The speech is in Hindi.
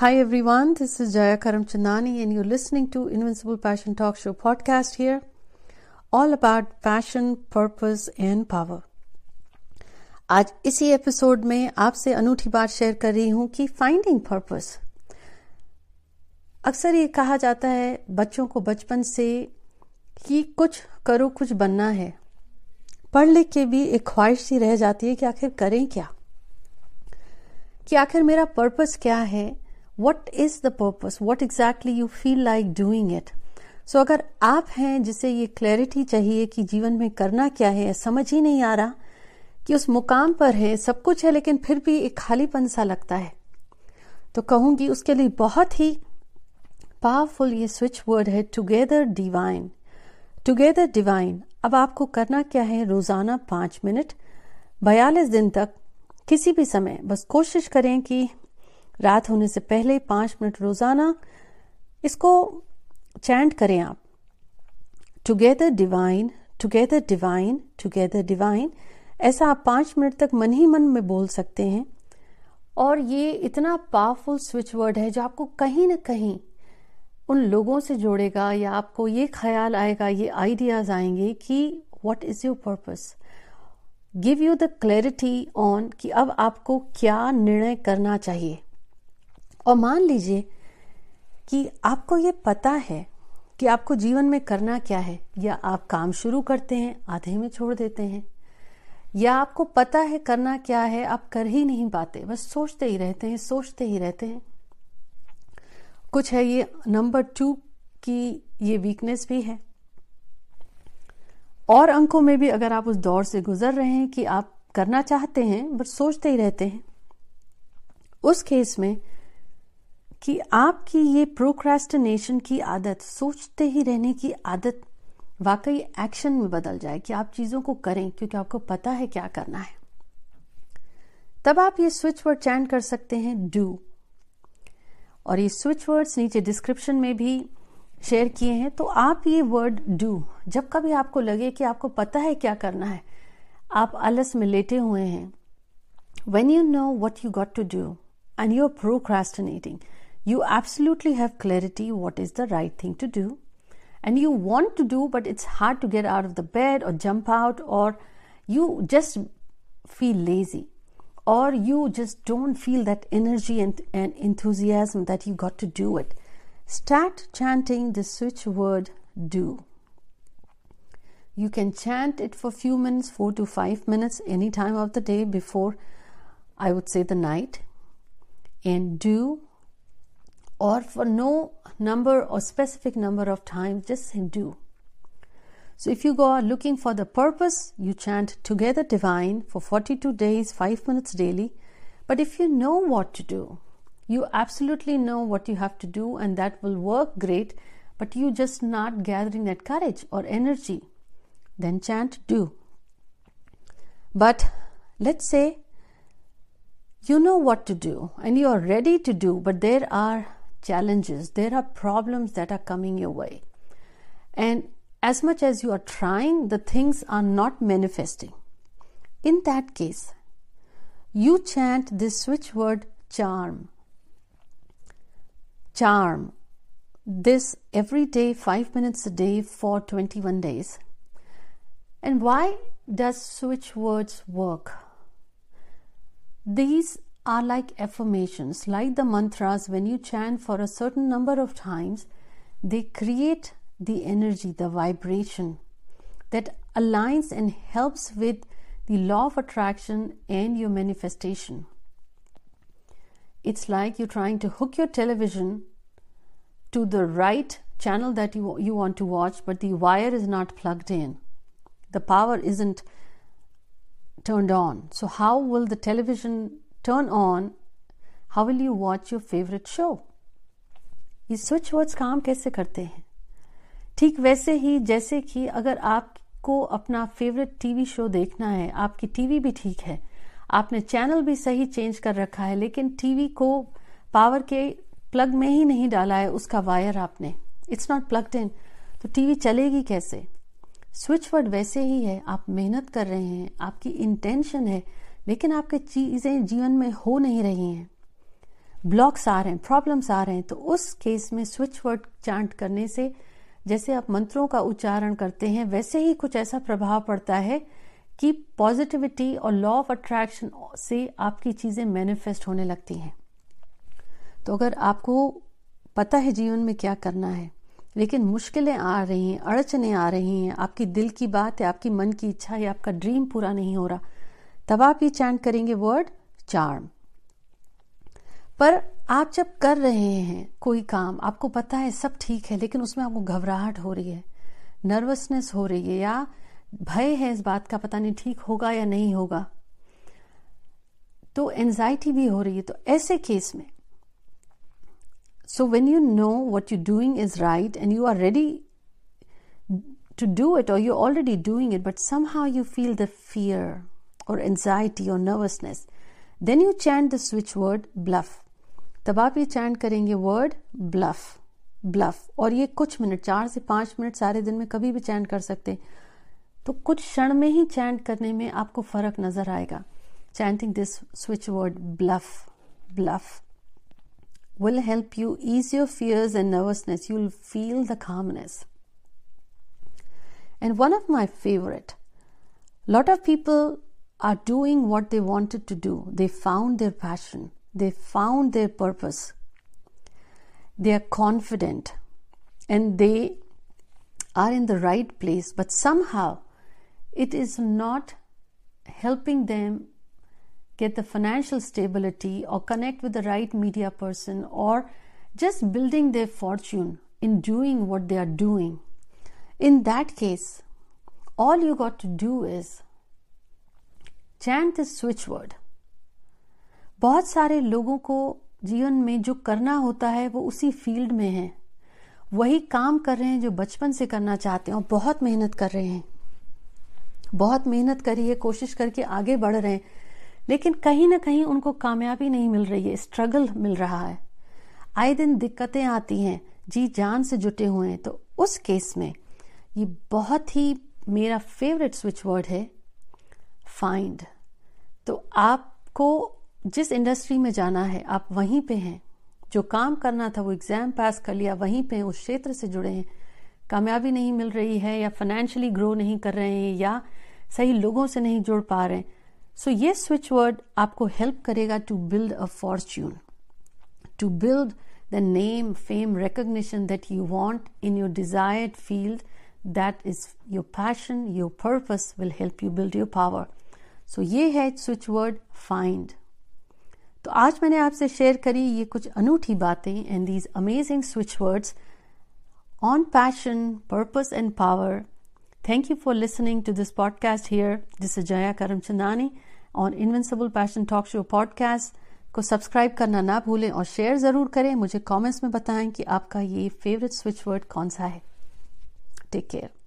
Hi everyone, this is Jaya Karamchandani and you're listening to Invincible Passion Talk Show podcast here, all about passion, purpose and power. आज इसी एपिसोड में आपसे अनूठी बात शेयर कर रही हूँ कि फाइंडिंग पर्पस अक्सर ये कहा जाता है बच्चों को बचपन से कि कुछ करो कुछ बनना है पढ़ लिख के भी एक ख्वाहिश सी रह जाती है कि आखिर करें क्या कि आखिर मेरा पर्पस क्या है what is the purpose what exactly you feel like doing it so अगर आप हैं जिसे ये क्लैरिटी चाहिए कि जीवन में करना क्या है, समझ ही नहीं आ रहा कि उस मुकाम पर है, सब कुछ है, लेकिन फिर भी एक खालीपन सा लगता है। तो कहूँगी उसके लिए बहुत ही पावरफुल ये स्विच वर्ड है टुगेदर डिवाइन टुगेदर डिवाइन अब आपको करना क्या है? रोज़ाना पाँच मिनट, बयालीस दिन तक, किसी भी समय। बस कोशिश करें कि रात होने से पहले पाँच मिनट रोज़ाना इसको चैंट करें आप। Together divine together divine together divine ऐसा आप पाँच मिनट तक मन ही मन में बोल सकते हैं। और ये इतना पावरफुल स्विच वर्ड है जो आपको कहीं ना कहीं उन लोगों से जोड़ेगा या आपको ये ख्याल आएगा, ये आइडियाज़ आएँगे कि what is your purpose give you the clarity on कि अब आपको क्या निर्णय करना चाहिए। और मान लीजिए कि आपको ये पता है कि आपको जीवन में करना क्या है। या आप काम शुरू करते हैं, आधे में छोड़ देते हैं। या आपको पता है करना क्या है, आप कर ही नहीं पाते। बस सोचते ही रहते हैं, सोचते ही रहते हैं। कुछ है ये नंबर टू की ये वीकनेस भी है। और अंकों में भी अगर आप उस दौर से गुजर रहे हैं कि आप करना चाहते हैं, बस सोचते ही रहते हैं। उस केस में कि आपकी ये प्रोक्रेस्टिनेशन की आदत, सोचते ही रहने की आदत वाकई एक्शन में बदल जाए कि आप चीज़ों को करें क्योंकि आपको पता है क्या करना है। तब आप ये स्विच वर्ड कर सकते हैं डू और ये स्विच वर्ड्स नीचे डिस्क्रिप्शन में भी शेयर किए हैं तो आप ये वर्ड डू जब कभी आपको लगे कि आपको पता है क्या करना है, आप आलस में लेटे हुए हैं। When you know what you got to do and you are procrastinating you absolutely have clarity what is the right thing to do. And you want to do but it's hard to get out of the bed or jump out or you just feel lazy. Or you just don't feel that energy and, and enthusiasm that you got to do it. Start chanting the switch word do. You can chant it for few minutes 4 to 5 minutes any time of the day before i would say the night. And do or for no number or specific number of times, just do. So if you go out looking for the purpose, you chant Together Divine for 42 days, 5 minutes daily. But if you know what to do, you absolutely know what you have to do, and that will work great, but you just not gathering that courage or energy, then chant do. But let's say you know what to do and you are ready to do, but there are challenges, there are problems that are coming your way. And as much as you are trying, the things are not manifesting. In that case, you chant this switch word charm. Charm. This every day, five minutes a day for 21 days. And why does switch words work? These are like affirmations, like the mantras, when you chant for a certain number of times, they create the energy, the vibration that aligns and helps with the law of attraction and your manifestation. It's like you're trying to hook your television to the right channel that you, you want to watch, but the wire is not plugged in. The power isn't turned on. So, how will the television turn on, how will you watch your favorite show? ये स्विच वर्ड्स काम कैसे करते हैं? ठीक वैसे ही जैसे कि अगर आपको अपना फेवरेट टीवी शो देखना है, आपकी टीवी भी ठीक है। आपने चैनल भी सही चेंज कर रखा है, लेकिन टीवी को पावर के प्लग में ही नहीं डाला है, उसका वायर आपने। इट्स नॉट प्लग्ड इन तो टीवी चलेगी कैसे? स्विच वर्ड वैसे ही है, आप मेहनत कर रहे हैं, आपकी इंटेंशन है लेकिन आपके चीज़ें जीवन में हो नहीं रही हैं। ब्लॉक्स आ रहे हैं प्रॉब्लम्स आ रहे हैं तो उस केस में स्विच वर्ड चांट करने से, जैसे आप मंत्रों का उच्चारण करते हैं, वैसे ही कुछ ऐसा प्रभाव पड़ता है कि पॉजिटिविटी और लॉ ऑफ़ अट्रैक्शन से आपकी चीज़ें मैनिफेस्ट होने लगती हैं। तो अगर आपको पता है जीवन में क्या करना है, लेकिन मुश्किलें आ रही हैं, अड़चने आ रही हैं, आपकी दिल की बात है, आपकी मन की इच्छा है, आपका ड्रीम पूरा नहीं हो रहा तब आप ये चैंट करेंगे वर्ड चार्म पर आप जब कर रहे हैं कोई काम, आपको पता है सब ठीक है, लेकिन उसमें आपको घबराहट हो रही है नर्वसनेस हो रही है, या भय है इस बात का पता नहीं ठीक होगा या नहीं होगा तो एंजाइटी भी हो रही है। तो ऐसे केस में so when you know what you doing is right and you are ready to do it or you're already doing it, but somehow you feel the fear or anxiety or nervousness then you chant the switch word bluff तब आप ये चैंट करेंगे वर्ड ब्लफ ब्लफ और ये कुछ मिनट चार से पांच मिनट सारे दिन में कभी भी चैंट कर सकते तो कुछ क्षण में ही चैंट करने में आपको फर्क नजर आएगा chanting this switch word bluff bluff will help you ease your fears and nervousness. You'll feel the calmness. And one of my favorite, lot of people are doing what they wanted to do. They found their passion. They found their purpose. They are confident and they are in the right place, but somehow it is not helping them get the financial stability or connect with the right media person or just building their fortune in doing what they are doing. In that case, all you got to do is chant this switch word. बहुत सारे लोगों को जीवन में जो करना होता है, वो उसी फ़ील्ड में है। वही काम कर रहे हैं जो बचपन से करना चाहते हैं और बहुत मेहनत कर रहे हैं। बहुत मेहनत करी है कोशिश करके आगे बढ़ रहे हैं। लेकिन कहीं ना कहीं उनको कामयाबी नहीं मिल रही है स्ट्रगल मिल रहा है। आए दिन दिक्कतें आती हैं, जी जान से जुटे हुए हैं। तो उस केस में ये बहुत ही मेरा फेवरेट स्विच वर्ड है। फाइंड तो आपको जिस इंडस्ट्री में जाना है, आप वहीं पे हैं। जो काम करना था, वो एग्ज़ाम पास कर लिया, वहीं पे उस क्षेत्र से जुड़े हैं। कामयाबी नहीं मिल रही है या फाइनेंशियली ग्रो नहीं कर रहे हैं या सही लोगों से नहीं जुड़ पा रहे हैं। सो ये स्विच वर्ड आपको हेल्प करेगा to build a fortune to build the name fame recognition that you want in your desired field that is your passion your purpose will help you build your power so ये है स्विच वर्ड फाइंड तो आज मैंने आपसे शेयर करी ये कुछ अनूठी बातें and these amazing switch words on passion purpose and power thank you for listening to this podcast here this is Jaya Karamchandani on invincible passion talk show podcast को सब्सक्राइब करना ना भूलें और शेयर जरूर करें मुझे कमेंट्स में बताएं कि आपका ये फेवरेट स्विच वर्ड कौन सा है Take care.